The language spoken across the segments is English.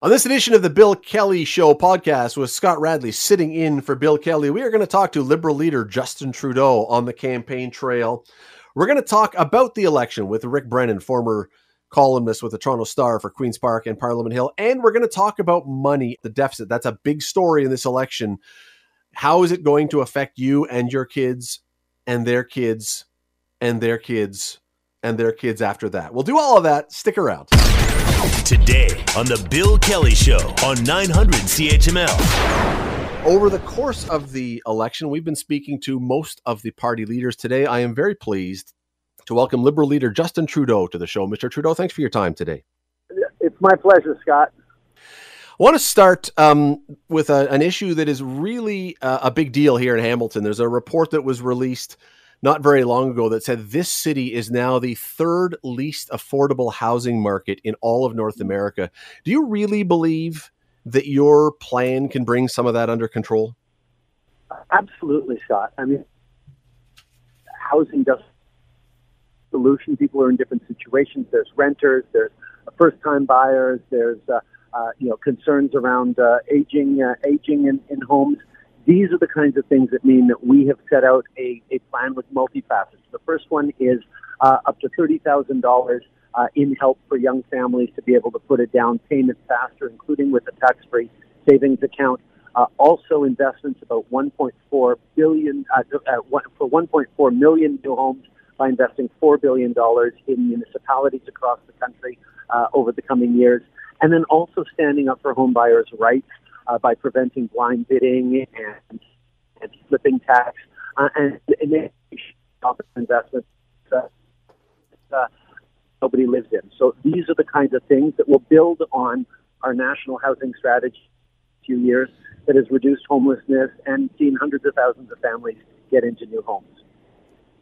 On this edition of the Bill Kelly Show podcast with Scott Radley sitting in for Bill Kelly, we are going to talk to Liberal leader Justin Trudeau on the campaign trail. We're going to talk about the election with Rick Brennan, former columnist with the Toronto Star for Queen's Park and Parliament Hill. And we're going to talk about money, the deficit. That's a big story in this election. How is it going to affect you and your kids and their kids and their kids and their kids after that? We'll do all of that. Stick around. Today on The Bill Kelly Show on 900 CHML. Over the course of the election, we've been speaking to most of the party leaders. Today, I am very pleased to welcome Liberal leader Justin Trudeau to the show. Mr. Trudeau, thanks for your time today. It's my pleasure, Scott. I want to start um, with a, an issue that is really uh, a big deal here in Hamilton. There's a report that was released not very long ago that said this city is now the third least affordable housing market in all of North America. Do you really believe that your plan can bring some of that under control? Absolutely, Scott. I mean, housing does solution. People are in different situations. There's renters. There's first-time buyers. There's uh, uh, you know concerns around uh, aging, uh, aging in, in homes. These are the kinds of things that mean that we have set out a, a plan with multifacets. The first one is uh, up to $30,000 uh, in help for young families to be able to put a down payment faster, including with a tax-free savings account. Uh, also, investments about 1.4 billion uh, uh, for 1.4 million new homes by investing $4 billion in municipalities across the country uh, over the coming years, and then also standing up for home buyers' rights uh, by preventing blind bidding and, and flipping tax uh, and, and investments that uh, nobody lives in. So these are the kinds of things that will build on our national housing strategy a few years that has reduced homelessness and seen hundreds of thousands of families get into new homes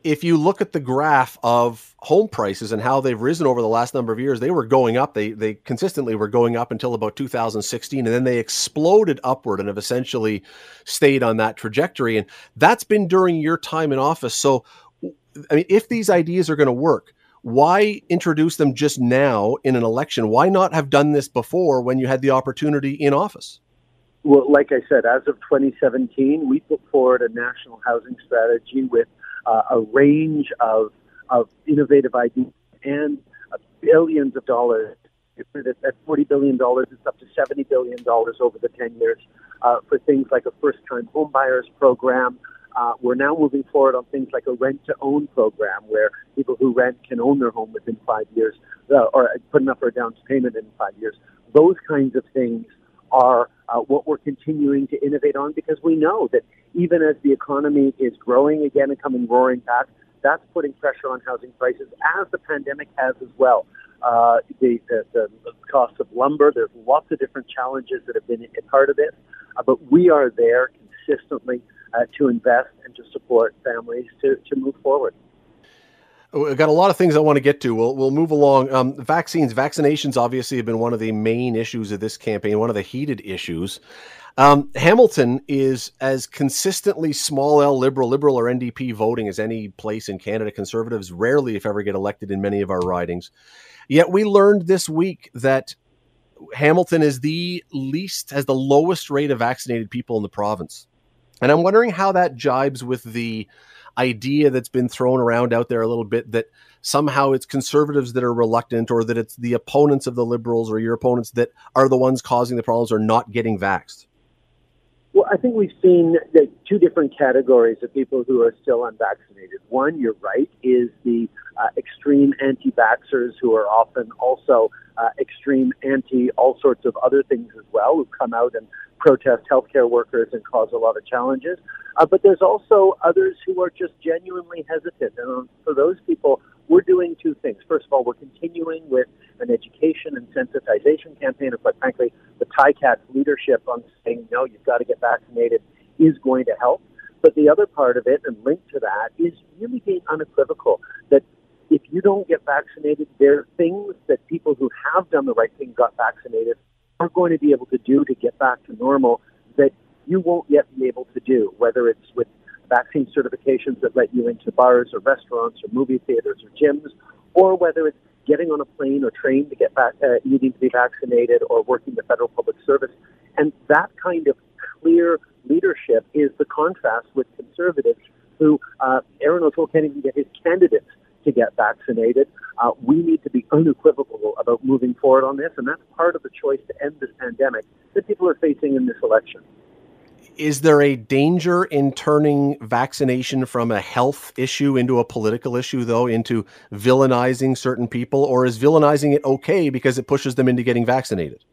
if you look at the graph of home prices and how they've risen over the last number of years, they were going up. They they consistently were going up until about 2016, and then they exploded upward and have essentially stayed on that trajectory. And that's been during your time in office. So, I mean, if these ideas are going to work, why introduce them just now in an election? Why not have done this before when you had the opportunity in office? Well, like I said, as of 2017, we put forward a national housing strategy with uh, a range of, of innovative ideas and billions of dollars. At $40 billion, it's up to $70 billion over the 10 years uh, for things like a first time home buyers program. Uh, we're now moving forward on things like a rent to own program where people who rent can own their home within five years uh, or put enough for a down payment in five years. Those kinds of things are uh, what we're continuing to innovate on because we know that even as the economy is growing again and coming roaring back, that's putting pressure on housing prices, as the pandemic has as well. Uh, the, the, the, cost of lumber, there's lots of different challenges that have been a part of this, uh, but we are there consistently uh, to invest and to support families to, to move forward. We've got a lot of things I want to get to. We'll we'll move along. Um, vaccines, vaccinations, obviously have been one of the main issues of this campaign, one of the heated issues. Um, Hamilton is as consistently small L liberal, liberal or NDP voting as any place in Canada. Conservatives rarely, if ever, get elected in many of our ridings. Yet we learned this week that Hamilton is the least, has the lowest rate of vaccinated people in the province. And I'm wondering how that jibes with the idea that's been thrown around out there a little bit that somehow it's conservatives that are reluctant or that it's the opponents of the liberals or your opponents that are the ones causing the problems or not getting vaxxed? Well, I think we've seen the two different categories of people who are still unvaccinated. One, you're right, is the uh, extreme anti vaxxers who are often also uh, extreme anti all sorts of other things as well, who come out and protest healthcare workers and cause a lot of challenges. Uh, but there's also others who are just genuinely hesitant. And um, for those people, we're doing two things. First of all, we're continuing with an education and sensitization campaign, And, but frankly, the TICAT leadership on saying, no, you've got to get vaccinated is going to help. But the other part of it, and linked to that, is really being unequivocal that if you don't get vaccinated, there are things that people who have done the right thing, got vaccinated, are going to be able to do to get back to normal that you won't yet be able to do, whether it's with vaccine certifications that let you into bars or restaurants or movie theaters or gyms, or whether it's getting on a plane or train to get back, uh, needing to be vaccinated, or working the federal public service. And that kind of clear leadership is the contrast with conservatives who uh, Erin O'Toole can't even get his candidates to get vaccinated. Uh, we need to be unequivocal about moving forward on this, and that's part of the choice to end this pandemic that people are facing in this election. Is there a danger in turning vaccination from a health issue into a political issue, though, into villainizing certain people, or is villainizing it okay because it pushes them into getting vaccinated?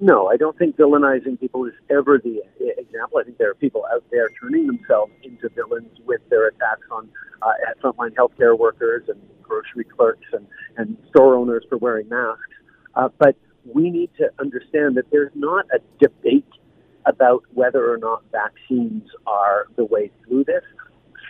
No, I don't think villainizing people is ever the example. I think there are people out there turning themselves into villains with their attacks on uh, frontline healthcare workers and grocery clerks and, and store owners for wearing masks. Uh, but we need to understand that there's not a debate about whether or not vaccines are the way through this.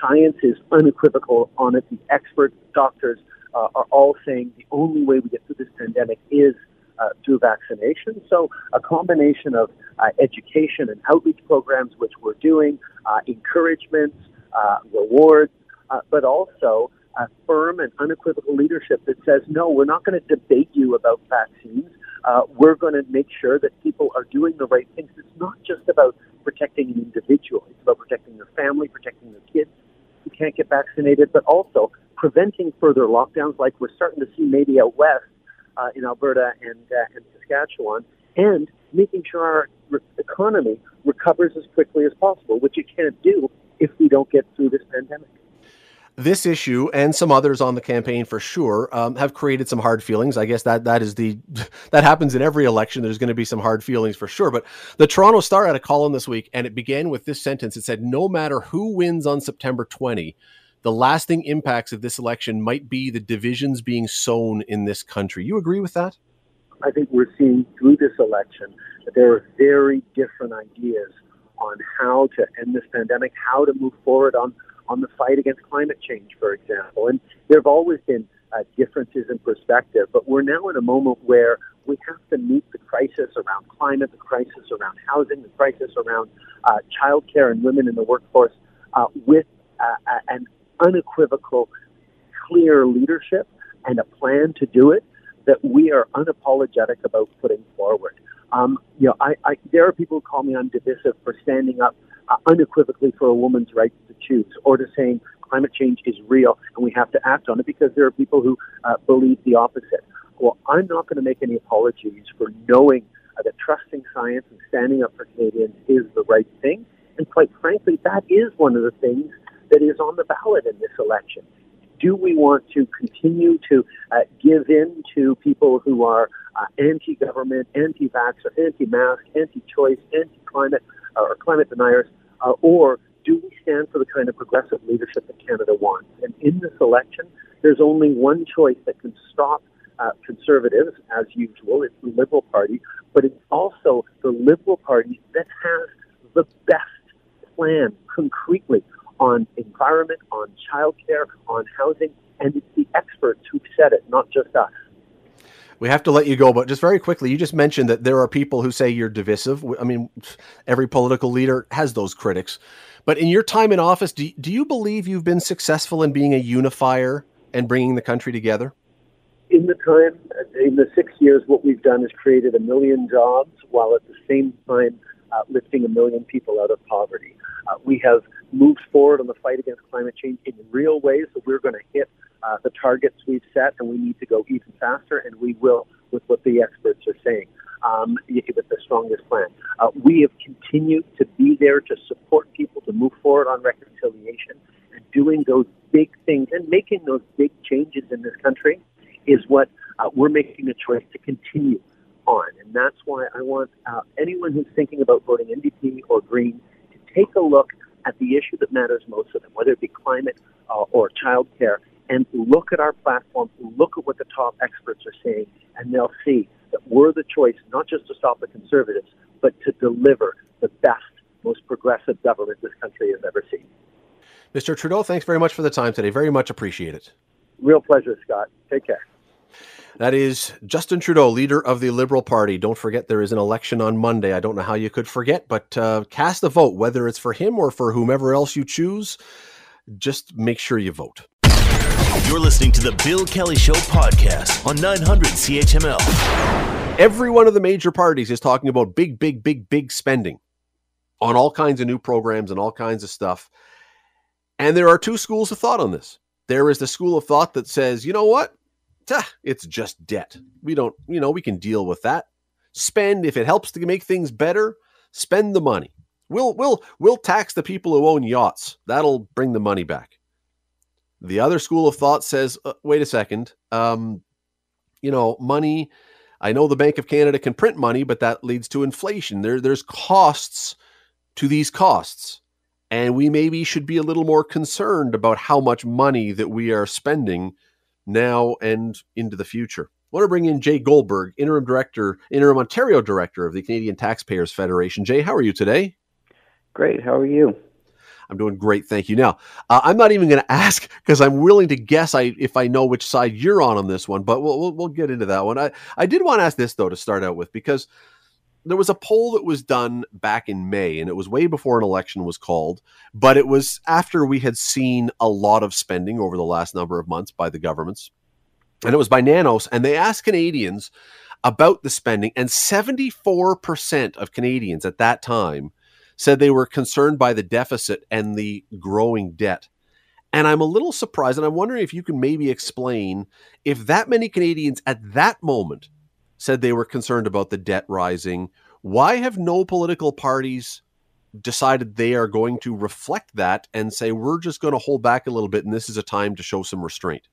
Science is unequivocal on it. The experts, doctors, uh, are all saying the only way we get through this pandemic is uh, through vaccination. So a combination of uh, education and outreach programs, which we're doing, uh, encouragements, uh, rewards, uh, but also a firm and unequivocal leadership that says, no, we're not going to debate you about vaccines. Uh, we're going to make sure that people are doing the right things. It's not just about protecting an individual. It's about protecting their family, protecting their kids who can't get vaccinated, but also preventing further lockdowns like we're starting to see maybe out west uh, in Alberta and, uh, and Saskatchewan, and making sure our re- economy recovers as quickly as possible, which it can't do if we don't get through this pandemic this issue and some others on the campaign for sure um, have created some hard feelings. I guess that that is the that happens in every election. There's going to be some hard feelings for sure. But the Toronto Star had a column this week, and it began with this sentence. It said, "No matter who wins on September 20, the lasting impacts of this election might be the divisions being sown in this country." You agree with that? I think we're seeing through this election that there are very different ideas on how to end this pandemic, how to move forward on on the fight against climate change, for example. And there have always been uh, differences in perspective, but we're now in a moment where we have to meet the crisis around climate, the crisis around housing, the crisis around uh, childcare and women in the workforce uh, with uh, an unequivocal, clear leadership and a plan to do it that we are unapologetic about putting forward. Um, you know, I, I, there are people who call me undivisive for standing up uh, unequivocally for a woman's right to choose, or to saying climate change is real and we have to act on it because there are people who uh, believe the opposite. Well, I'm not going to make any apologies for knowing uh, that trusting science and standing up for Canadians is the right thing. And quite frankly, that is one of the things that is on the ballot in this election. Do we want to continue to uh, give in to people who are uh, anti-government, anti-vaxxer, anti-mask, anti-choice, anti-climate, uh, or climate deniers, uh, or do we stand for the kind of progressive leadership that Canada wants? And in this election, there's only one choice that can stop uh, conservatives, as usual. It's the Liberal Party, but it's also the Liberal Party that has the best plan concretely on environment, on childcare, on housing, and it's the experts who've said it, not just us. We have to let you go, but just very quickly, you just mentioned that there are people who say you're divisive. I mean, every political leader has those critics. But in your time in office, do, do you believe you've been successful in being a unifier and bringing the country together? In the time, in the six years, what we've done is created a million jobs while at the same time uh, lifting a million people out of poverty. Uh, we have moved forward on the fight against climate change in real ways that we're going to hit uh, the targets we've set, and we need to go even faster, and we will with what the experts are saying. Um, with the strongest plan. Uh, we have continued to be there to support people to move forward on reconciliation and doing those big things and making those big changes in this country is what uh, we're making a choice to continue on. And that's why I want uh, anyone who's thinking about voting NDP or Green to take a look at the issue that matters most to them, whether it be climate uh, or childcare, and look at our platform, look at what the top experts are saying, and they'll see that we're the choice not just to stop the conservatives, but to deliver the best, most progressive government this country has ever seen. Mr. Trudeau, thanks very much for the time today. Very much appreciate it. Real pleasure, Scott. Take care. That is Justin Trudeau, leader of the Liberal Party. Don't forget there is an election on Monday. I don't know how you could forget, but uh, cast a vote, whether it's for him or for whomever else you choose. Just make sure you vote. You're listening to the Bill Kelly Show podcast on 900 CHML. Every one of the major parties is talking about big, big, big, big spending on all kinds of new programs and all kinds of stuff. And there are two schools of thought on this. There is the school of thought that says, you know what? It's just debt. We don't, you know, we can deal with that. Spend if it helps to make things better, spend the money. We'll we'll we'll tax the people who own yachts. That'll bring the money back. The other school of thought says, uh, wait a second, um, you know, money. I know the Bank of Canada can print money, but that leads to inflation. There, there's costs to these costs. And we maybe should be a little more concerned about how much money that we are spending now and into the future. I want to bring in Jay Goldberg, interim director, interim Ontario director of the Canadian Taxpayers Federation. Jay, how are you today? Great. How are you? I'm doing great, thank you. Now, uh, I'm not even going to ask because I'm willing to guess I, if I know which side you're on on this one, but we'll, we'll, we'll get into that one. I, I did want to ask this though to start out with because there was a poll that was done back in May, and it was way before an election was called, but it was after we had seen a lot of spending over the last number of months by the governments. And it was by Nanos, and they asked Canadians about the spending, and 74% of Canadians at that time said they were concerned by the deficit and the growing debt. And I'm a little surprised, and I'm wondering if you can maybe explain if that many Canadians at that moment said they were concerned about the debt rising. Why have no political parties decided they are going to reflect that and say, we're just going to hold back a little bit and this is a time to show some restraint?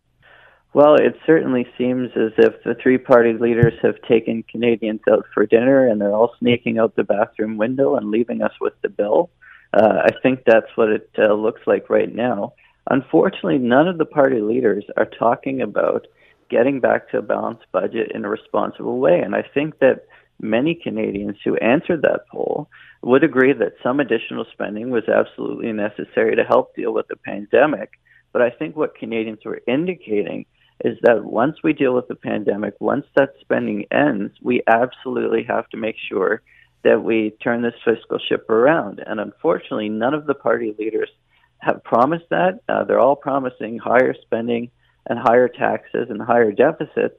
Well, it certainly seems as if the three party leaders have taken Canadians out for dinner and they're all sneaking out the bathroom window and leaving us with the bill. Uh, I think that's what it uh, looks like right now. Unfortunately, none of the party leaders are talking about getting back to a balanced budget in a responsible way. And I think that many Canadians who answered that poll would agree that some additional spending was absolutely necessary to help deal with the pandemic. But I think what Canadians were indicating is that once we deal with the pandemic, once that spending ends, we absolutely have to make sure that we turn this fiscal ship around. And unfortunately, none of the party leaders have promised that. Uh, they're all promising higher spending and higher taxes and higher deficits.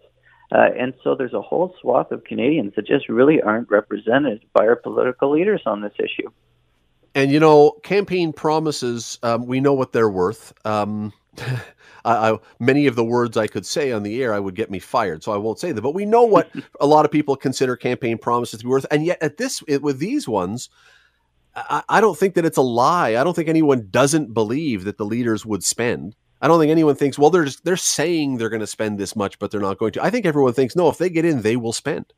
Uh, and so there's a whole swath of Canadians that just really aren't represented by our political leaders on this issue. And you know, campaign promises, um, we know what they're worth. Um, I, I, many of the words I could say on the air, I would get me fired, so I won't say them. But we know what a lot of people consider campaign promises to be worth, and yet at this, it, with these ones, I, I don't think that it's a lie. I don't think anyone doesn't believe that the leaders would spend. I don't think anyone thinks, well, they're just, they're saying they're going to spend this much, but they're not going to. I think everyone thinks, no, if they get in, they will spend.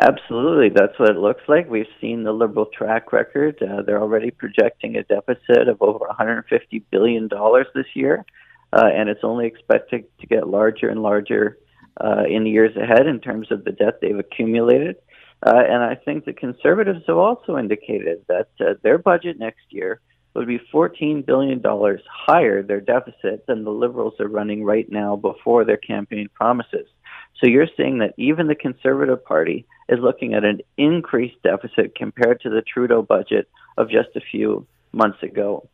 Absolutely, that's what it looks like. We've seen the Liberal track record. Uh, they're already projecting a deficit of over 150 billion dollars this year, uh, and it's only expected to get larger and larger uh, in the years ahead in terms of the debt they've accumulated. Uh, and I think the Conservatives have also indicated that uh, their budget next year would be $14 billion higher, their deficit, than the Liberals are running right now before their campaign promises. So you're saying that even the Conservative Party is looking at an increased deficit compared to the Trudeau budget of just a few months ago.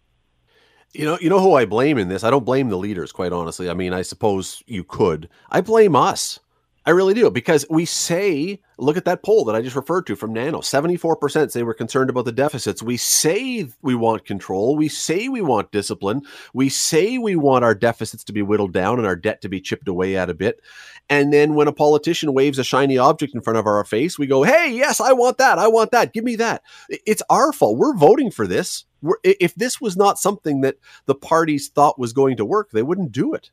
You know, you know who I blame in this? I don't blame the leaders, quite honestly. I mean, I suppose you could. I blame us. I really do because we say, look at that poll that I just referred to from Nano. 74% say we're concerned about the deficits. We say we want control. We say we want discipline. We say we want our deficits to be whittled down and our debt to be chipped away at a bit. And then when a politician waves a shiny object in front of our face, we go, hey, yes, I want that. I want that. Give me that. It's our fault. We're voting for this. If this was not something that the parties thought was going to work, they wouldn't do it.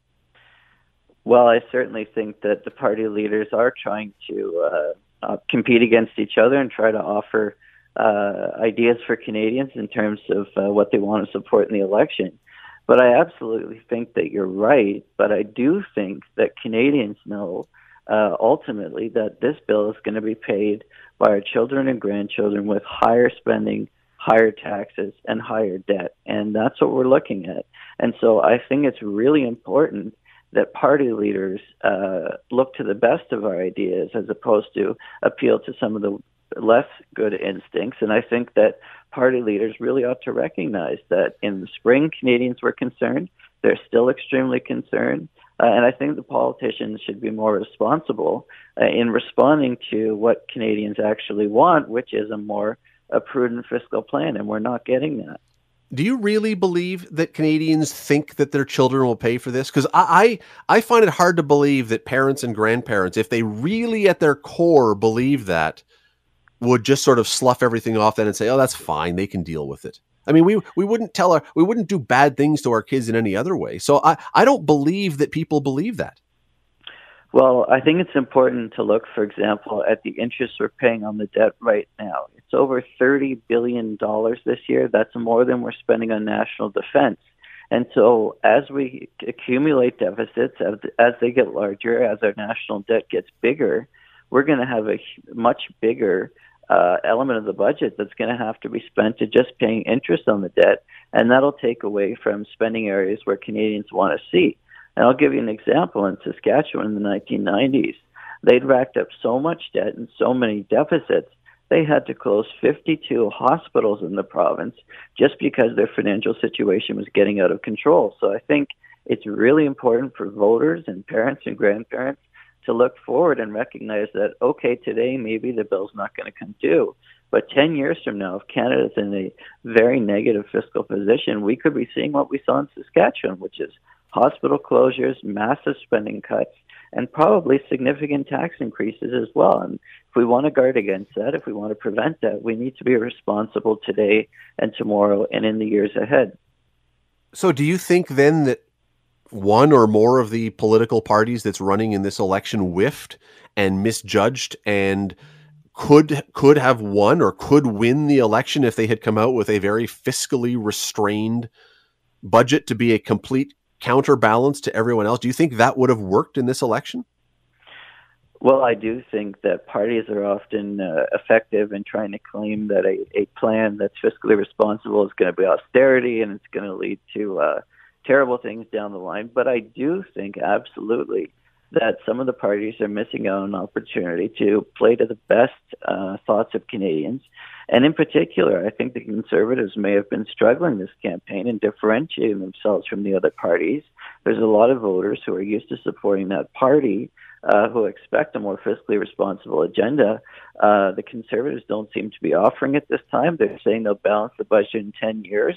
Well, I certainly think that the party leaders are trying to uh, uh, compete against each other and try to offer uh, ideas for Canadians in terms of uh, what they want to support in the election. But I absolutely think that you're right. But I do think that Canadians know uh, ultimately that this bill is going to be paid by our children and grandchildren with higher spending, higher taxes, and higher debt. And that's what we're looking at. And so I think it's really important that party leaders uh, look to the best of our ideas as opposed to appeal to some of the less good instincts. And I think that party leaders really ought to recognize that in the spring, Canadians were concerned. They're still extremely concerned. Uh, and I think the politicians should be more responsible uh, in responding to what Canadians actually want, which is a more a prudent fiscal plan, and we're not getting that. Do you really believe that Canadians think that their children will pay for this? Because I, I, I find it hard to believe that parents and grandparents, if they really at their core believe that, would just sort of slough everything off then and say, "Oh, that's fine. They can deal with it." I mean, we we wouldn't tell our we wouldn't do bad things to our kids in any other way. So I I don't believe that people believe that. Well, I think it's important to look, for example, at the interest we're paying on the debt right now. It's over $30 billion this year. That's more than we're spending on national defense. And so, as we accumulate deficits, as, they get larger, as our national debt gets bigger, we're going to have a much bigger uh, element of the budget that's going to have to be spent to just paying interest on the debt, and that'll take away from spending areas where Canadians want to see. And I'll give you an example. In Saskatchewan in the 1990s, they'd racked up so much debt and so many deficits, they had to close 52 hospitals in the province just because their financial situation was getting out of control. So I think it's really important for voters and parents and grandparents to look forward and recognize that, okay, today maybe the bill's not going to come due. But 10 years from now, if Canada's in a very negative fiscal position, we could be seeing what we saw in Saskatchewan, which is hospital closures, massive spending cuts, and probably significant tax increases as well. And if we want to guard against that, if we want to prevent that, we need to be responsible today and tomorrow and in the years ahead. So, do you think then that one or more of the political parties that's running in this election whiffed and misjudged and could could have won or could win the election if they had come out with a very fiscally restrained budget to be a complete counterbalance to everyone else. Do you think that would have worked in this election? Well, I do think that parties are often uh, effective in trying to claim that a, a plan that's fiscally responsible is going to be austerity and it's going to lead to uh, terrible things down the line. But I do think absolutely that some of the parties are missing out on an opportunity to play to the best uh, thoughts of Canadians. And in particular, I think the Conservatives may have been struggling this campaign in differentiating themselves from the other parties. There's a lot of voters who are used to supporting that party uh, who expect a more fiscally responsible agenda. Uh, the Conservatives don't seem to be offering it this time. They're saying they'll balance the budget in 10 years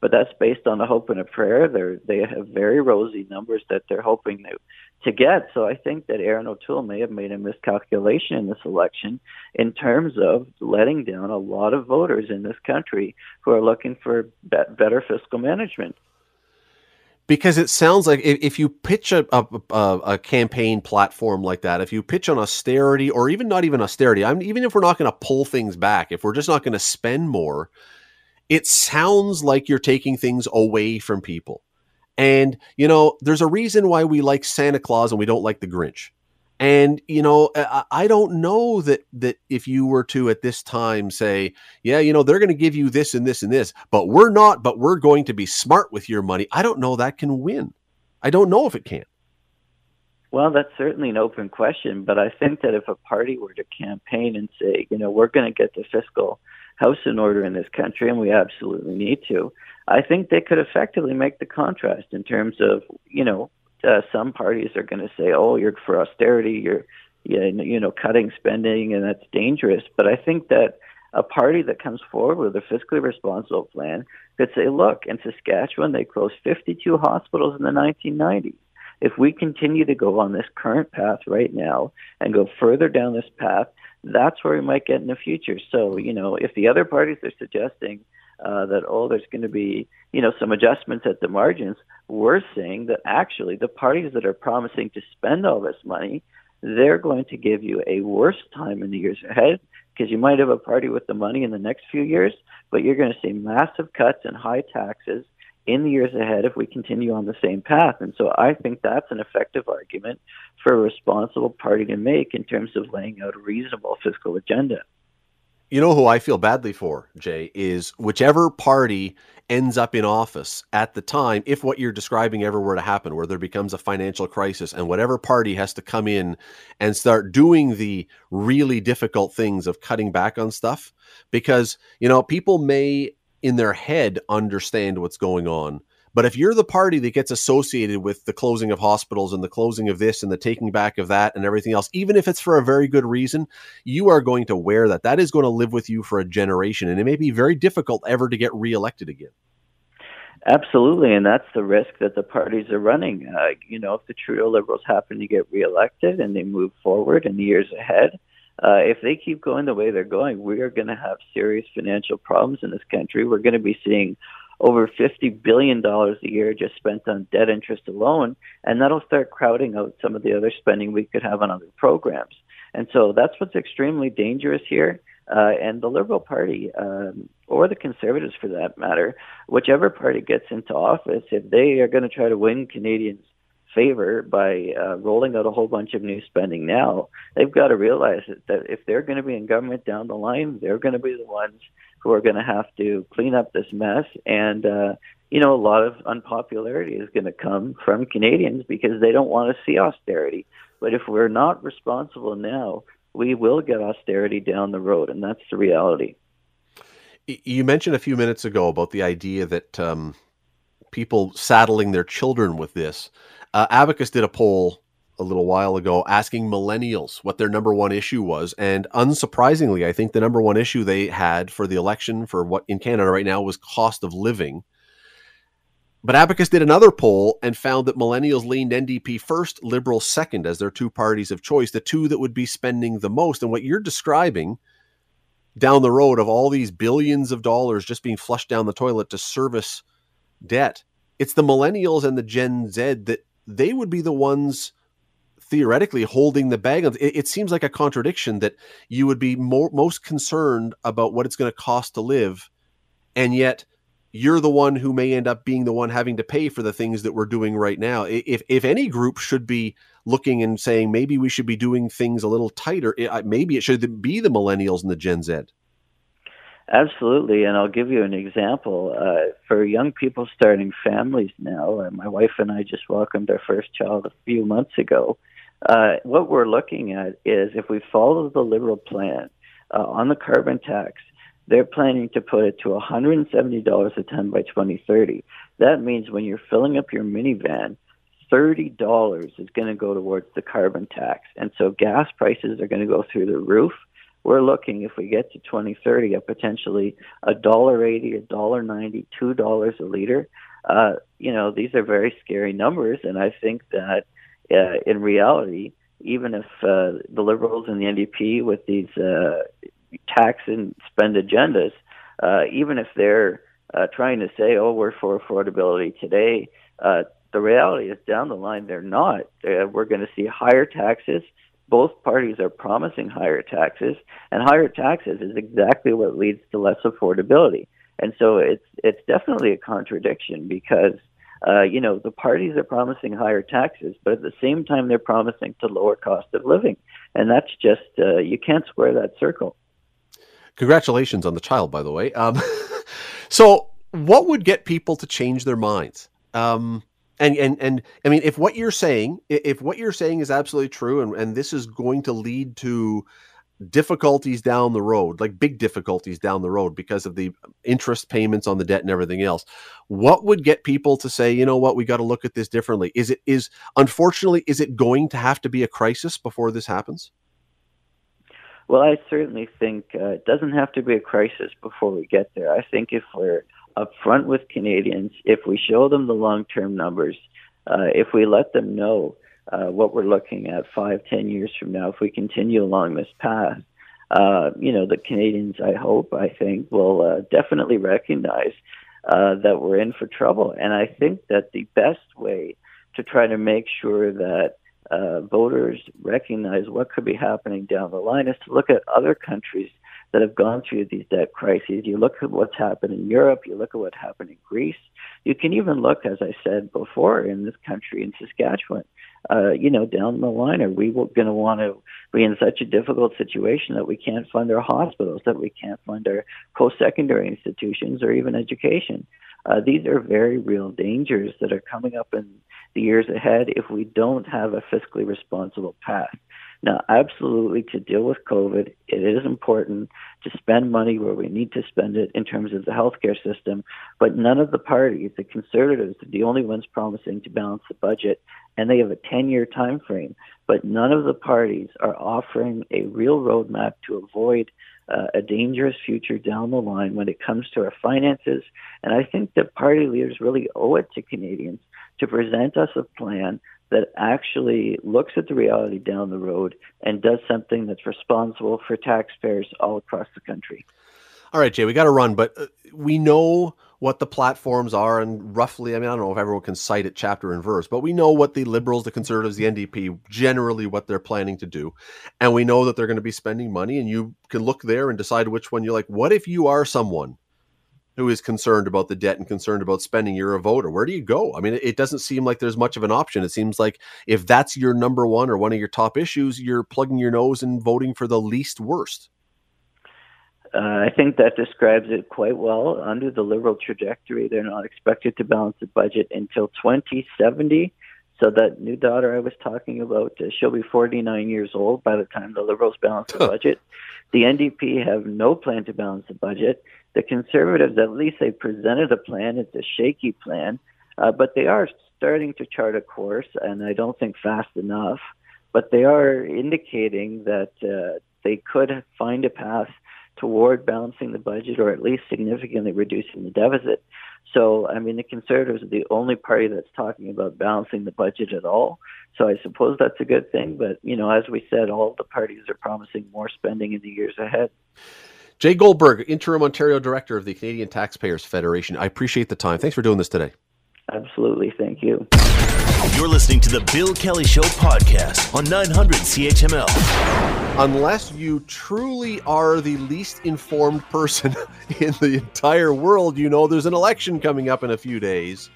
but that's based on a hope and a prayer. They they have very rosy numbers that they're hoping to to get. So I think that Erin O'Toole may have made a miscalculation in this election in terms of letting down a lot of voters in this country who are looking for be- better fiscal management. Because it sounds like if you pitch a, a, a, campaign platform like that, if you pitch on austerity or even not even austerity, I'm even if we're not going to pull things back, if we're just not going to spend more, it sounds like you're taking things away from people. And, you know, there's a reason why we like Santa Claus and we don't like the Grinch. And, you know, I don't know that that if you were to at this time say, yeah, you know, they're going to give you this and this and this, but we're not, but we're going to be smart with your money. I don't know that can win. I don't know if it can. Well, that's certainly an open question, but I think that if a party were to campaign and say, you know, we're going to get the fiscal house in order in this country, and we absolutely need to. I think they could effectively make the contrast in terms of, you know, uh, some parties are going to say, "Oh, you're for austerity, you're, you know, cutting spending, and that's dangerous." But I think that a party that comes forward with a fiscally responsible plan could say, "Look, in Saskatchewan, they closed 52 hospitals in the 1990s." If we continue to go on this current path right now and go further down this path, that's where we might get in the future. So, you know, if the other parties are suggesting uh, that, oh, there's going to be, you know, some adjustments at the margins, we're saying that actually the parties that are promising to spend all this money, they're going to give you a worse time in the years ahead because you might have a party with the money in the next few years, but you're going to see massive cuts and high taxes in the years ahead if we continue on the same path. And so I think that's an effective argument for a responsible party to make in terms of laying out a reasonable fiscal agenda. You know who I feel badly for, Jay, is whichever party ends up in office at the time, if what you're describing ever were to happen, where there becomes a financial crisis and whatever party has to come in and start doing the really difficult things of cutting back on stuff. Because, you know, people may in their head understand what's going on, But if you're the party that gets associated with the closing of hospitals and the closing of this and the taking back of that and everything else, even if it's for a very good reason, you are going to wear that. That is going to live with you for a generation. And it may be very difficult ever to get reelected again. Absolutely, and that's the risk that the parties are running. Uh, you know, if the Trudeau Liberals happen to get reelected and they move forward in the years ahead, uh, if they keep going the way they're going, we are going to have serious financial problems in this country. We're going to be seeing over $50 billion a year just spent on debt interest alone, and that'll start crowding out some of the other spending we could have on other programs. And so that's what's extremely dangerous here. Uh, and the Liberal Party, um, or the Conservatives for that matter, whichever party gets into office, if they are going to try to win Canadians' favor by uh, rolling out a whole bunch of new spending now, they've got to realize that, that if they're going to be in government down the line, they're going to be the ones who are going to have to clean up this mess. And, uh, you know, a lot of unpopularity is going to come from Canadians because they don't want to see austerity. But if we're not responsible now, we will get austerity down the road, and that's the reality. You mentioned a few minutes ago about the idea that um, people saddling their children with this. Uh, Abacus did a poll a little while ago asking millennials what their number one issue was. And unsurprisingly, I think the number one issue they had for the election for what in Canada right now was cost of living. But Abacus did another poll and found that millennials leaned NDP first, Liberal second as their two parties of choice, the two that would be spending the most. And what you're describing down the road of all these billions of dollars just being flushed down the toilet to service debt, it's the millennials and the Gen Z that they would be the ones theoretically holding the bag. It, it seems like a contradiction that you would be more, most concerned about what it's going to cost to live, and yet you're the one who may end up being the one having to pay for the things that we're doing right now. If if any group should be looking and saying maybe we should be doing things a little tighter, maybe it should be the millennials and the Gen Z. Absolutely, and I'll give you an example. Uh, for young people starting families now, uh, my wife and I just welcomed our first child a few months ago. Uh, what we're looking at is if we follow the Liberal plan uh, on the carbon tax, they're planning to put it to $170 a ton by 2030. That means when you're filling up your minivan, $30 is going to go towards the carbon tax. And so gas prices are going to go through the roof. We're looking, if we get to 2030, at potentially a dollar eighty, a dollar ninety, two dollars a liter. Uh, you know, these are very scary numbers, and I think that uh, in reality, even if uh, the Liberals and the NDP with these uh, tax and spend agendas, uh, even if they're uh, trying to say, "Oh, we're for affordability today," uh, the reality is down the line they're not. Uh, we're going to see higher taxes. Both parties are promising higher taxes, and higher taxes is exactly what leads to less affordability. And so it's it's definitely a contradiction because uh, you know, the parties are promising higher taxes, but at the same time, they're promising to lower cost of living. And that's just, uh, you can't square that circle. Congratulations on the child, by the way. Um, so, what would get people to change their minds? Um, and, and, and I mean, if what you're saying, if what you're saying is absolutely true, and, and this is going to lead to difficulties down the road, like big difficulties down the road because of the interest payments on the debt and everything else. What would get people to say, you know what, we got to look at this differently? Is it is unfortunately is it going to have to be a crisis before this happens? Well, I certainly think uh, it doesn't have to be a crisis before we get there. I think if we're upfront with Canadians, if we show them the long-term numbers, uh, if we let them know uh, what we're looking at five, ten years from now if we continue along this path. Uh, you know, the Canadians, I hope, I think, will uh, definitely recognize uh, that we're in for trouble. And I think that the best way to try to make sure that uh, voters recognize what could be happening down the line is to look at other countries that have gone through these debt crises. You look at what's happened in Europe, you look at what happened in Greece. You can even look, as I said before, in this country, in Saskatchewan uh, you know, down the line, are we going to want to be in such a difficult situation that we can't fund our hospitals, that we can't fund our post-secondary institutions or even education? Uh, these are very real dangers that are coming up in the years ahead if we don't have a fiscally responsible path. Now, absolutely, to deal with COVID, it is important to spend money where we need to spend it in terms of the healthcare system. But none of the parties, the conservatives, are the only ones promising to balance the budget, and they have a 10 year time frame. But none of the parties are offering a real roadmap to avoid uh, a dangerous future down the line when it comes to our finances. And I think that party leaders really owe it to Canadians to present us a plan that actually looks at the reality down the road and does something that's responsible for taxpayers all across the country. All right, Jay, we got to run, but uh, we know what the platforms are, and roughly, I mean, I don't know if everyone can cite it chapter and verse, but we know what the Liberals, the Conservatives, the NDP, generally what they're planning to do. And we know that they're going to be spending money, and you can look there and decide which one you're like. What if you are someone who is concerned about the debt and concerned about spending, you're a voter. Where do you go? I mean, it doesn't seem like there's much of an option. It seems like if that's your number one or one of your top issues, you're plugging your nose and voting for the least worst. Uh, I think that describes it quite well. Under the liberal trajectory, they're not expected to balance the budget until 2070. So that new daughter I was talking about, uh, she'll be 49 years old by the time the Liberals balance the budget. The NDP have no plan to balance the budget. The Conservatives, at least they presented a plan. It's a shaky plan, uh, but they are starting to chart a course, and I don't think fast enough. But they are indicating that uh, they could find a path toward balancing the budget or at least significantly reducing the deficit. So, I mean, the Conservatives are the only party that's talking about balancing the budget at all. So, I suppose that's a good thing. But, you know, as we said, all the parties are promising more spending in the years ahead. Jay Goldberg, Interim Ontario Director of the Canadian Taxpayers Federation. I appreciate the time. Thanks for doing this today. Absolutely. Thank you. You're listening to the Bill Kelly Show podcast on 900 CHML. Unless you truly are the least informed person in the entire world, you know there's an election coming up in a few days.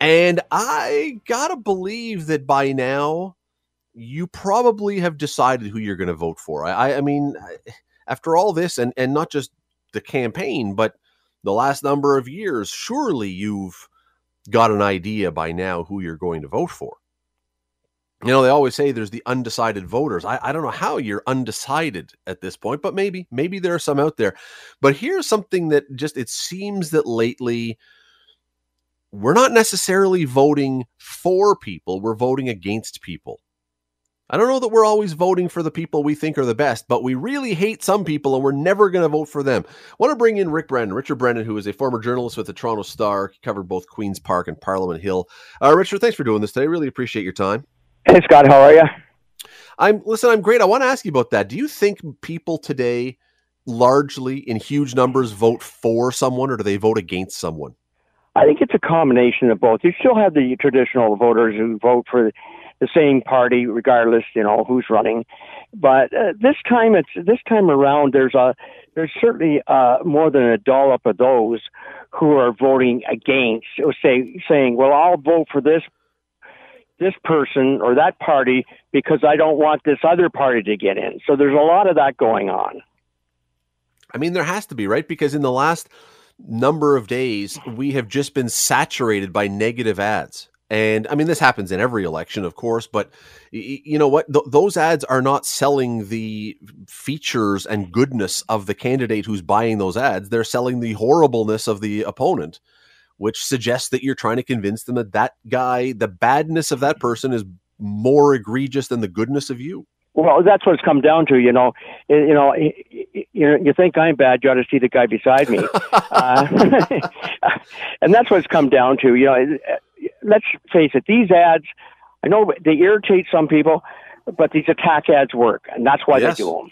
And I gotta believe that by now, you probably have decided who you're going to vote for. I, I mean, after all this, and, and not just the campaign, but the last number of years, surely you've got an idea by now who you're going to vote for. You know, they always say there's the undecided voters. I, I don't know how you're undecided at this point, but maybe, maybe there are some out there. But here's something that just it seems that lately we're not necessarily voting for people, we're voting against people. I don't know that we're always voting for the people we think are the best, but we really hate some people and we're never going to vote for them. I want to bring in Rick Brennan, Richard Brennan, who is a former journalist with the Toronto Star, he covered both Queen's Park and Parliament Hill. Uh, Richard, thanks for doing this today. Really appreciate your time. Hey, Scott, how are you? I'm listen. I'm great. I want to ask you about that. Do you think people today, largely in huge numbers, vote for someone, or do they vote against someone? I think it's a combination of both. You still have the traditional voters who vote for the same party, regardless, you know, who's running. But uh, this time, it's this time around. There's a there's certainly uh, more than a dollop of those who are voting against, or say saying, "Well, I'll vote for this this person or that party because I don't want this other party to get in." So there's a lot of that going on. I mean, there has to be, right? Because in the last number of days, we have just been saturated by negative ads. And I mean, this happens in every election, of course, but you know what? Th- those ads are not selling the features and goodness of the candidate who's buying those ads. They're selling the horribleness of the opponent, which suggests that you're trying to convince them that that guy, the badness of that person is more egregious than the goodness of you. Well, that's what it's come down to. You know, you know, you, you think I'm bad, you ought to see the guy beside me, uh, and that's what it's come down to. You know, let's face it, these ads, I know they irritate some people, but these attack ads work, and that's why yes. they do them.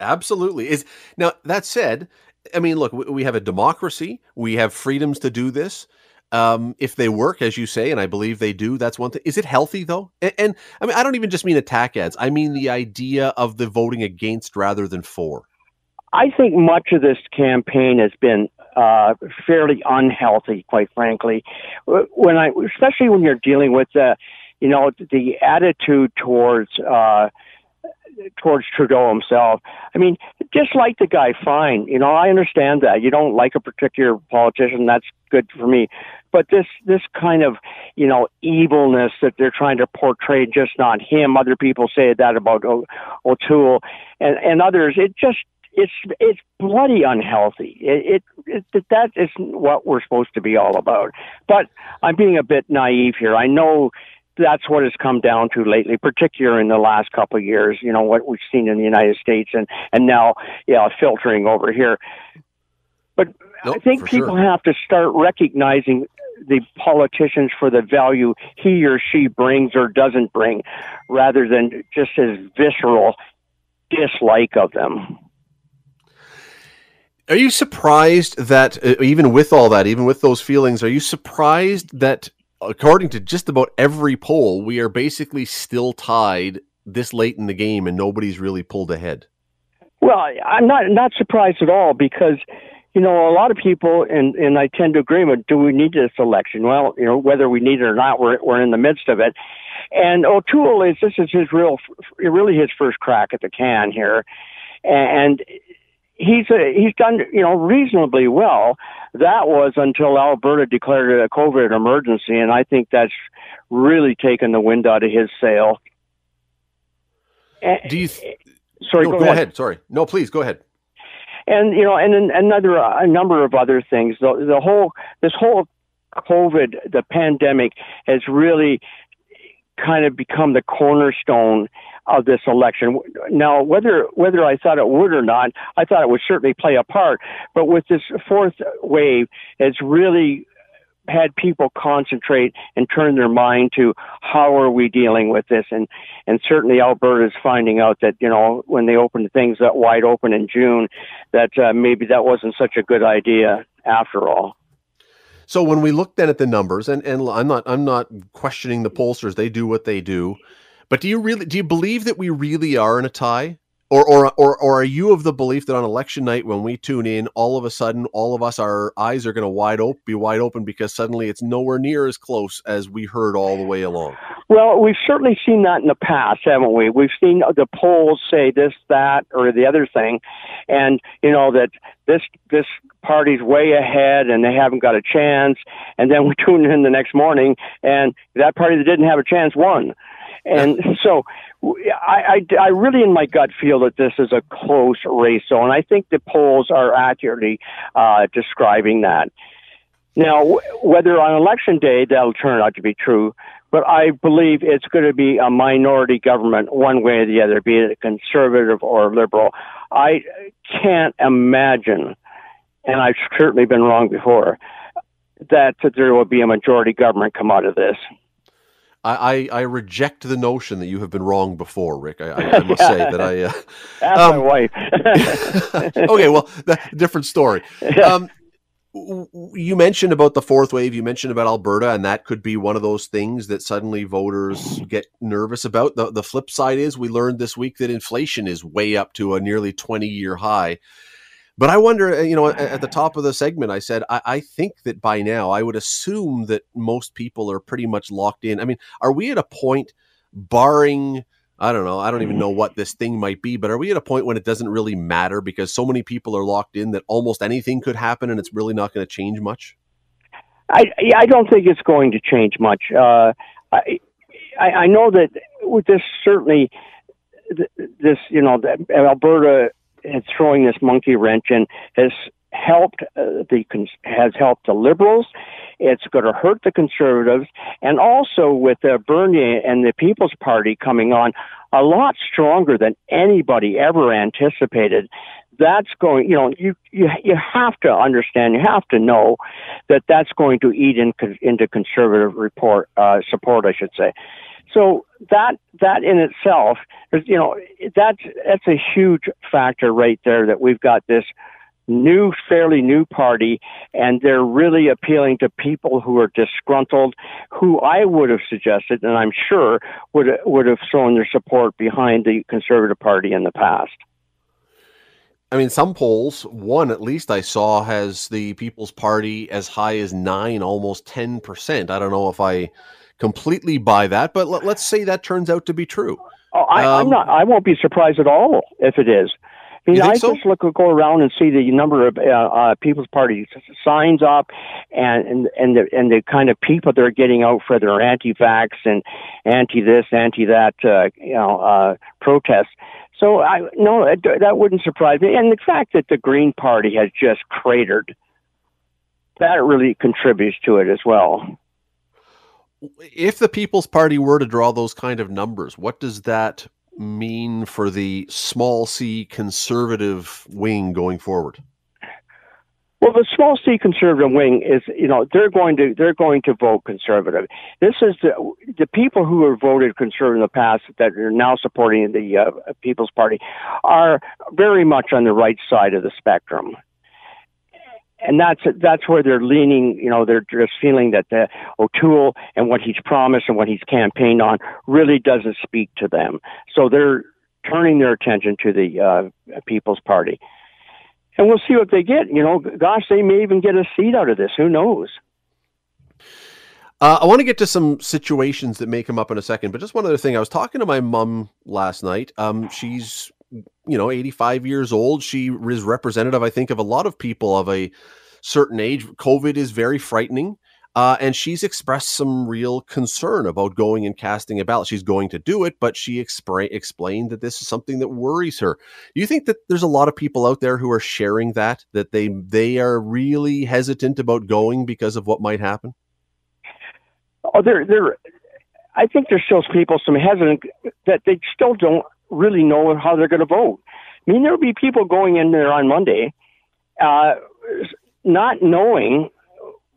Absolutely. Is now that said, I mean, look, we have a democracy. We have freedoms to do this. Um, if they work, as you say, and I believe they do, that's one thing. Is it healthy though? And, and I mean, I don't even just mean attack ads. I mean the idea of the voting against rather than for. I think much of this campaign has been uh, fairly unhealthy, quite frankly. When I, especially when you're dealing with, uh, you know, the attitude towards uh, towards Trudeau himself. I mean, dislike the guy, fine. You know, I understand that you don't like a particular politician. That's good for me. but this this kind of you know evilness that they're trying to portray just not him other people say that about o- O'Toole and and others it just it's it's bloody unhealthy it, it, it that isn't what we're supposed to be all about but i'm being a bit naive here i know that's what it's come down to lately, particularly in the last couple of years. You know what we've seen in the United States, and and now, yeah, filtering over here. But nope, I think people sure. have to start recognizing the politicians for the value he or she brings or doesn't bring, rather than just his visceral dislike of them. Are you surprised that, uh, even with all that, even with those feelings, are you surprised that, according to just about every poll, we are basically still tied this late in the game and nobody's really pulled ahead? Well, I'm not not surprised at all because you know, a lot of people, and, and I tend to agree with, do we need this election? Well, you know, whether we need it or not, we're, we're in the midst of it. And O'Toole is, this is his real, really his first crack at the can here. And he's, a, he's done, you know, reasonably well. That was until Alberta declared a COVID emergency. And I think that's really taken the wind out of his sail. Do you, th- eh, sorry, no, go, go ahead. ahead. Sorry. No, please go ahead and you know, and another a number of other things. The, the whole this whole COVID, the pandemic, has really kind of become the cornerstone of this election. Now, whether whether I thought it would or not, I thought it would certainly play a part. But with this fourth wave, it's really had people concentrate and turn their mind to how are we dealing with this and and certainly Alberta is finding out that you know when they opened things that wide open in June that uh, maybe that wasn't such a good idea after all. So when we look then at the numbers and and I'm not I'm not questioning the pollsters they do what they do but do you really do you believe that we really are in a tie or, or, or, or are you of the belief that on election night, when we tune in, all of a sudden, all of us, our eyes are going to wide open, be wide open because suddenly it's nowhere near as close as we heard all the way along? Well, we've certainly seen that in the past, haven't we? We've seen the polls say this, that, or the other thing, and you know that this this party's way ahead and they haven't got a chance, and then we tune in the next morning and that party that didn't have a chance won. And so I, I, I really, in my gut, feel that this is a close race. So, and I think the polls are accurately uh, describing that. Now, whether on election day that'll turn out to be true, but I believe it's going to be a minority government one way or the other, be it conservative or liberal. I can't imagine, and I've certainly been wrong before, that there will be a majority government come out of this. I, I, I, reject the notion that you have been wrong before, Rick. I, I, must say that I. Uh, Ask um, my wife. okay, well, different story. Um, you mentioned about the fourth wave. You mentioned about Alberta, and that could be one of those things that suddenly voters get nervous about. The the flip side is we learned this week that inflation is way up to a nearly twenty year high. But I wonder, uh, you know, at the top of the segment, I said, I, I, think that by now, I would assume that most people are pretty much locked in. I mean, are we at a point, barring, I don't know, I don't even know what this thing might be, but are we at a point when it doesn't really matter because so many people are locked in that almost anything could happen and it's really not going to change much? I, I don't think it's going to change much. Uh, I, I know that with this, certainly, this, you know, Alberta and throwing this monkey wrench in has helped uh, the has helped the liberals. It's going to hurt the conservatives, and also with uh, Bernier and the People's Party coming on a lot stronger than anybody ever anticipated. That's going, you know, you you you have to understand, you have to know that that's going to eat in, into conservative report uh, support, I should say. So that that in itself, you know, that's that's a huge factor right there. That we've got this new, fairly new party, and they're really appealing to people who are disgruntled, who I would have suggested, and I'm sure would would have thrown their support behind the Conservative Party in the past. I mean, some polls, one at least I saw, has the People's Party as high as nine, almost ten percent. I don't know if I completely buy that, but let, us say that turns out to be true. Oh, I, am um, not. I won't be surprised at all if it is. I mean, I so? just look go around and see the number of uh, uh, People's Party signs up, and and and the and the kind of people they're getting out for their anti-vax and anti-this, anti-that, uh, you know, uh, protests. So I no, that wouldn't surprise me. And the fact that the Green Party has just cratered, that really contributes to it as well. If the People's Party were to draw those kind of numbers, what does that mean for the small c conservative wing going forward? Well, the small c conservative wing is, you know, they're going to they're going to vote conservative. This is the the people who have voted conservative in the past that are now supporting the uh, People's Party are very much on the right side of the spectrum and that's that's where they're leaning. You know, they're just feeling that the O'Toole and what he's promised and what he's campaigned on really doesn't speak to them. So they're turning their attention to the uh, People's Party, and we'll see what they get. You know, gosh, they may even get a seat out of this. Who knows? Uh, I want to get to some situations that may come up in a second, but just one other thing. I was talking to my mom last night. Um, she's you know 85 years old she is representative i think of a lot of people of a certain age covid is very frightening uh, and she's expressed some real concern about going and casting a ballot. She's going to do it, but she expra- explained that this is something that worries her. Do you think that there's a lot of people out there who are sharing that that they they are really hesitant about going because of what might happen? Oh, there, there. I think there's still people some hesitant that they still don't really know how they're going to vote. I mean, there'll be people going in there on Monday, uh, not knowing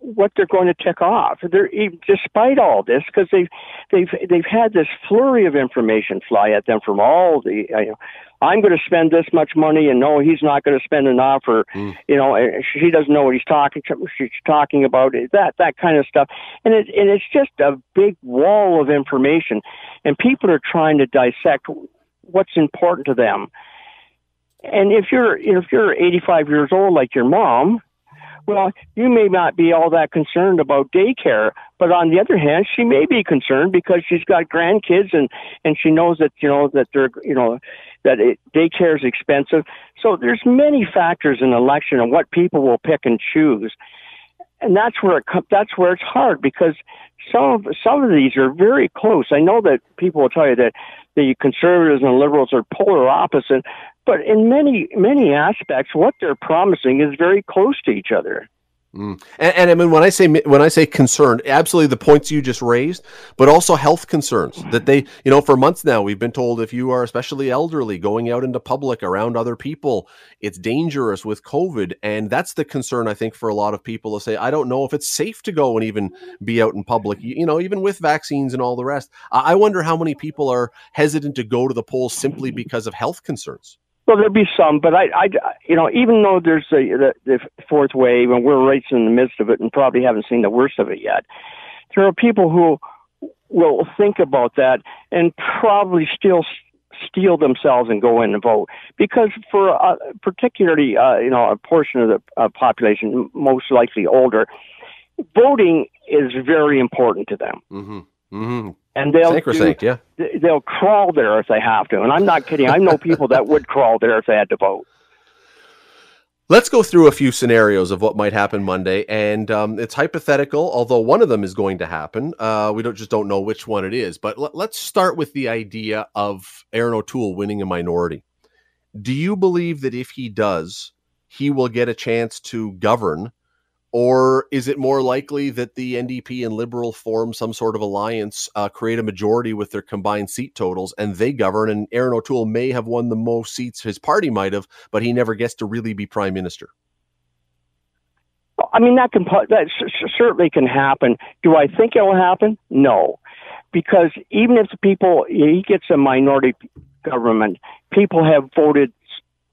what they're going to tick off. They're despite all this because they've they've they've had this flurry of information fly at them from all the. You know, I'm going to spend this much money, and no, he's not going to spend enough, or mm. you know, she doesn't know what he's talking. She's talking about that that kind of stuff, and it and it's just a big wall of information, and people are trying to dissect what's important to them. And if you're if you're 85 years old like your mom, well, you may not be all that concerned about daycare, but on the other hand, she may be concerned because she's got grandkids and and she knows that you know that they're you know that it, daycare is expensive. So there's many factors in election and what people will pick and choose, and that's where it that's where it's hard because some of some of these are very close. I know that people will tell you that the conservatives and liberals are polar opposite, but in many many aspects, what they're promising is very close to each other. Mm. And, and, I mean, when I say when I say concerned, absolutely the points you just raised, but also health concerns that they, you know, for months now we've been told if you are especially elderly going out into public around other people, it's dangerous with COVID, and that's the concern I think for a lot of people to say, I don't know if it's safe to go and even be out in public, you know, even with vaccines and all the rest. I wonder how many people are hesitant to go to the polls simply because of health concerns. Well, there'll be some, but I, I, you know, even though there's a, the, the fourth wave and we're right in the midst of it and probably haven't seen the worst of it yet, there are people who will think about that and probably still steel themselves and go in and vote because for uh, particularly uh, you know a portion of the uh, population, most likely older, voting is very important to them. Mm-hmm. Mm-hmm and they'll do, yeah. They'll crawl there if they have to, and I'm not kidding. I know people that would crawl there if they had to vote. Let's go through a few scenarios of what might happen Monday, and um, it's hypothetical. Although one of them is going to happen, uh, we don't just don't know which one it is. But l- let's start with the idea of Erin O'Toole winning a minority. Do you believe that if he does, he will get a chance to govern or is it more likely that the NDP and Liberal form some sort of alliance, uh, create a majority with their combined seat totals, and they govern? And Erin O'Toole may have won the most seats his party might have, but he never gets to really be prime minister. I mean, that can that certainly can happen. Do I think it will happen? No, because even if the people he gets a minority government, people have voted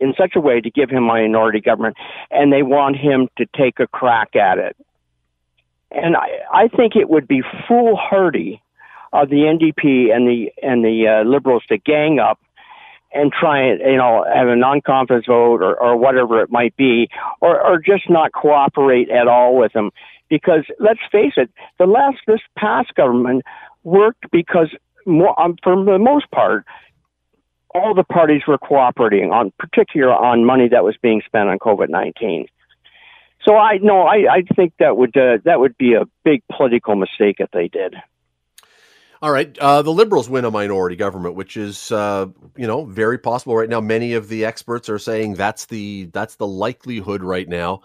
in such a way to give him minority government, and they want him to take a crack at it. And I, I think it would be foolhardy of the NDP and the and the uh, Liberals to gang up and try and you know have a non-confidence vote or, or whatever it might be, or or just not cooperate at all with them. Because let's face it, the last this past government worked because more, um, for the most part, all the parties were cooperating on, particular on money that was being spent on COVID nineteen. So I no, I, I think that would uh, that would be a big political mistake if they did. All right, uh, the Liberals win a minority government, which is uh, you know very possible right now. Many of the experts are saying that's the that's the likelihood right now.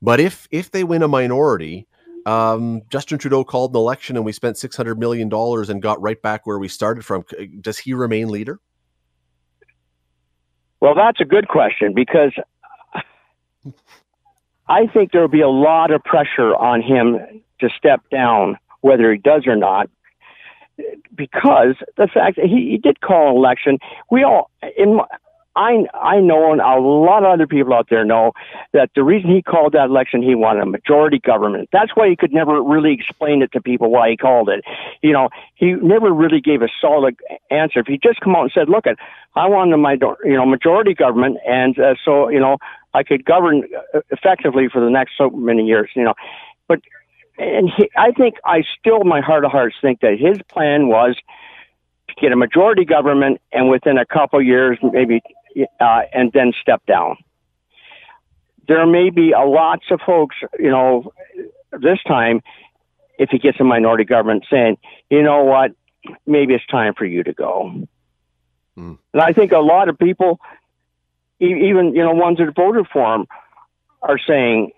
But if if they win a minority, um, Justin Trudeau called an election and we spent six hundred million dollars and got right back where we started from. Does he remain leader? Well, that's a good question because I think there will be a lot of pressure on him to step down, whether he does or not, because the fact that he, he did call an election, we all in I I know and a lot of other people out there know that the reason he called that election he wanted a majority government. That's why he could never really explain it to people why he called it. You know, he never really gave a solid answer. If he just come out and said, "Look, at I want a you know majority government," and uh, so you know I could govern uh, effectively for the next so many years. You know, but and he, I think I still, my heart of hearts, think that his plan was to get a majority government, and within a couple years, maybe, uh, and then step down. There may be a lots of folks, you know, this time, if he gets a minority government, saying, you know what, maybe it's time for you to go. Mm. And I think a lot of people, even you know, ones that voted for him, are saying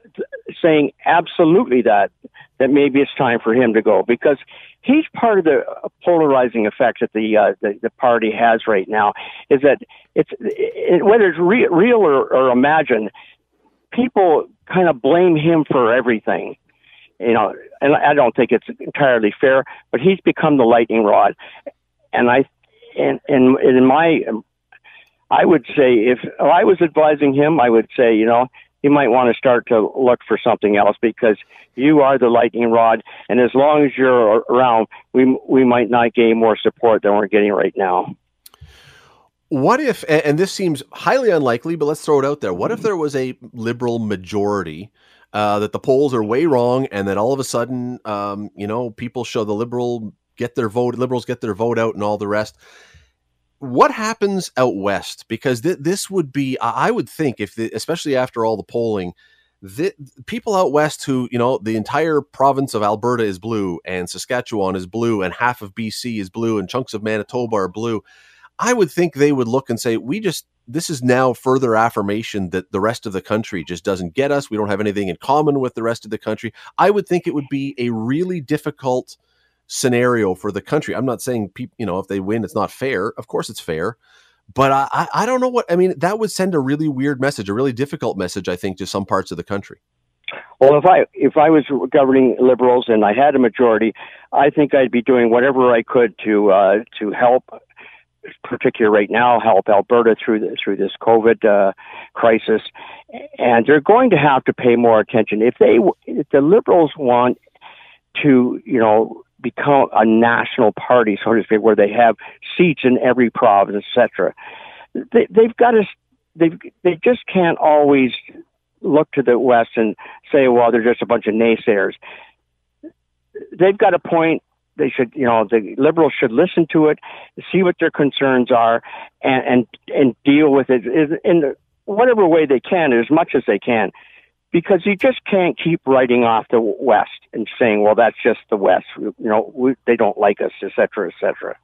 saying absolutely that that maybe it's time for him to go because he's part of the polarizing effect that the uh, the, the party has right now. Is that it's it, whether it's re- real or, or imagined, people kind of blame him for everything. You know, and I don't think it's entirely fair, but he's become the lightning rod, and I and and in my I would say if I was advising him, I would say, you know, you might want to start to look for something else because you are the lightning rod, and as long as you're around, we we might not gain more support than we're getting right now. What if, and this seems highly unlikely, but let's throw it out there. What if there was a liberal majority uh, that the polls are way wrong, and that all of a sudden, um, you know, people show the liberal get their vote, liberals get their vote out, and all the rest what happens out west? Because th- this would be, I would think, if the, especially after all the polling, the, people out west who you know the entire province of Alberta is blue and Saskatchewan is blue and half of BC is blue and chunks of Manitoba are blue. I would think they would look and say, we just this is now further affirmation that the rest of the country just doesn't get us. We don't have anything in common with the rest of the country. I would think it would be a really difficult scenario for the country. I'm not saying people, you know, if they win, it's not fair. Of course, it's fair, but I, I don't know what I mean. That would send a really weird message, a really difficult message, I think, to some parts of the country. Well, if I if I was governing liberals and I had a majority, I think I'd be doing whatever I could to uh, to help, particularly right now, help Alberta through the, through this COVID uh, crisis. And they're going to have to pay more attention if they if the liberals want to you know become a national party, so to speak, where they have seats in every province, etc. They, they've got to, they they just can't always look to the West and say, well, they're just a bunch of naysayers. They've got a point. They should, you know, the liberals should listen to it, see what their concerns are, and and, and deal with it in whatever way they can, as much as they can because you just can't keep writing off the West and saying, "Well, that's just the West." You know, we, they don't like us, et cetera, et cetera.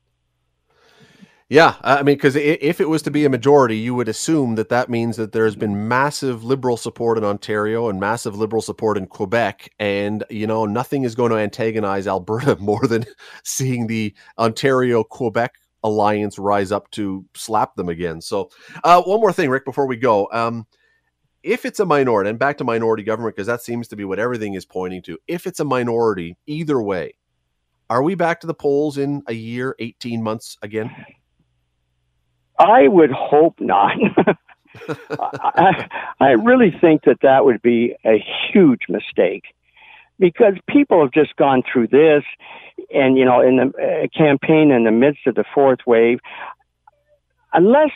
Yeah, I mean, because if it was to be a majority, you would assume that that means that there has been massive liberal support in Ontario and massive liberal support in Quebec, and you know nothing is going to antagonize Alberta more than seeing the Ontario Quebec alliance rise up to slap them again. So, uh, one more thing, Rick, before we go. Um, if it's a minority, and back to minority government, because that seems to be what everything is pointing to, if it's a minority, either way, are we back to the polls in a year, 18 months again? I would hope not. I, I really think that that would be a huge mistake because people have just gone through this and, you know, in the uh, campaign in the midst of the fourth wave. Unless,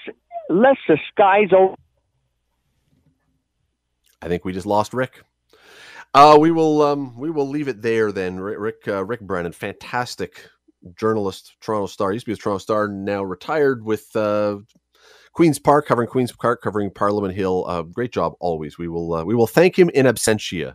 unless the skies open I think we just lost Rick. Uh, we will um, we will leave it there then. Rick uh, Rick Brennan, fantastic journalist, Toronto Star. Used to be a Toronto Star, now retired with uh, Queens Park, covering Queens Park, covering Parliament Hill. Uh, great job always. We will uh, we will thank him in absentia